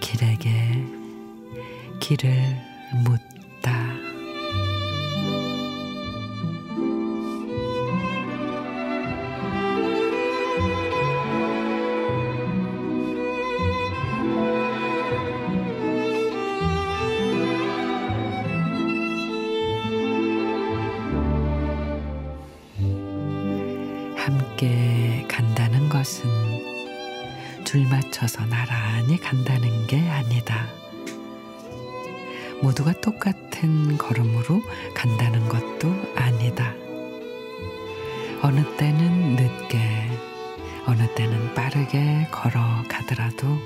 길에게 길을 묻 함께 간다는 것은 줄 맞춰서 나란히 간다는 게 아니다. 모두가 똑같은 걸음으로 간다는 것도 아니다. 어느 때는 늦게, 어느 때는 빠르게 걸어가더라도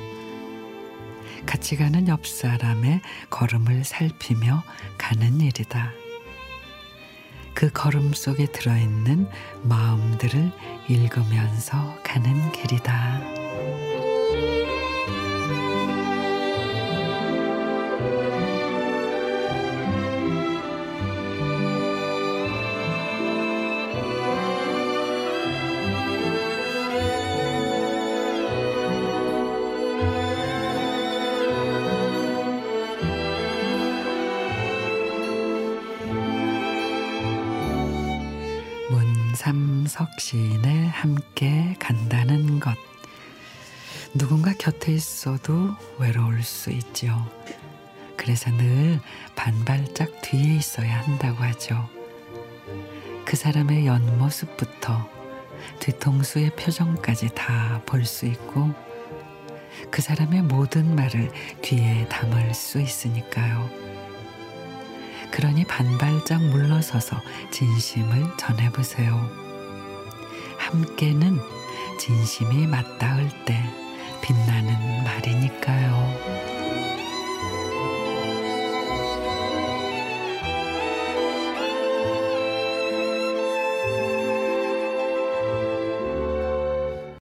같이 가는 옆 사람의 걸음을 살피며 가는 일이다. 그 걸음 속에 들어있는 마음들을 읽으면서 가는 길이다. 문삼석 시인의 함께 간다는 것. 누군가 곁에 있어도 외로울 수 있죠. 그래서 늘 반발짝 뒤에 있어야 한다고 하죠. 그 사람의 옆모습부터 뒤통수의 표정까지 다 볼 수 있고 그 사람의 모든 말을 귀에 담을 수 있으니까요. 그러니 반발짝 물러서서 진심을 전해보세요. 함께는 진심이 맞닿을 때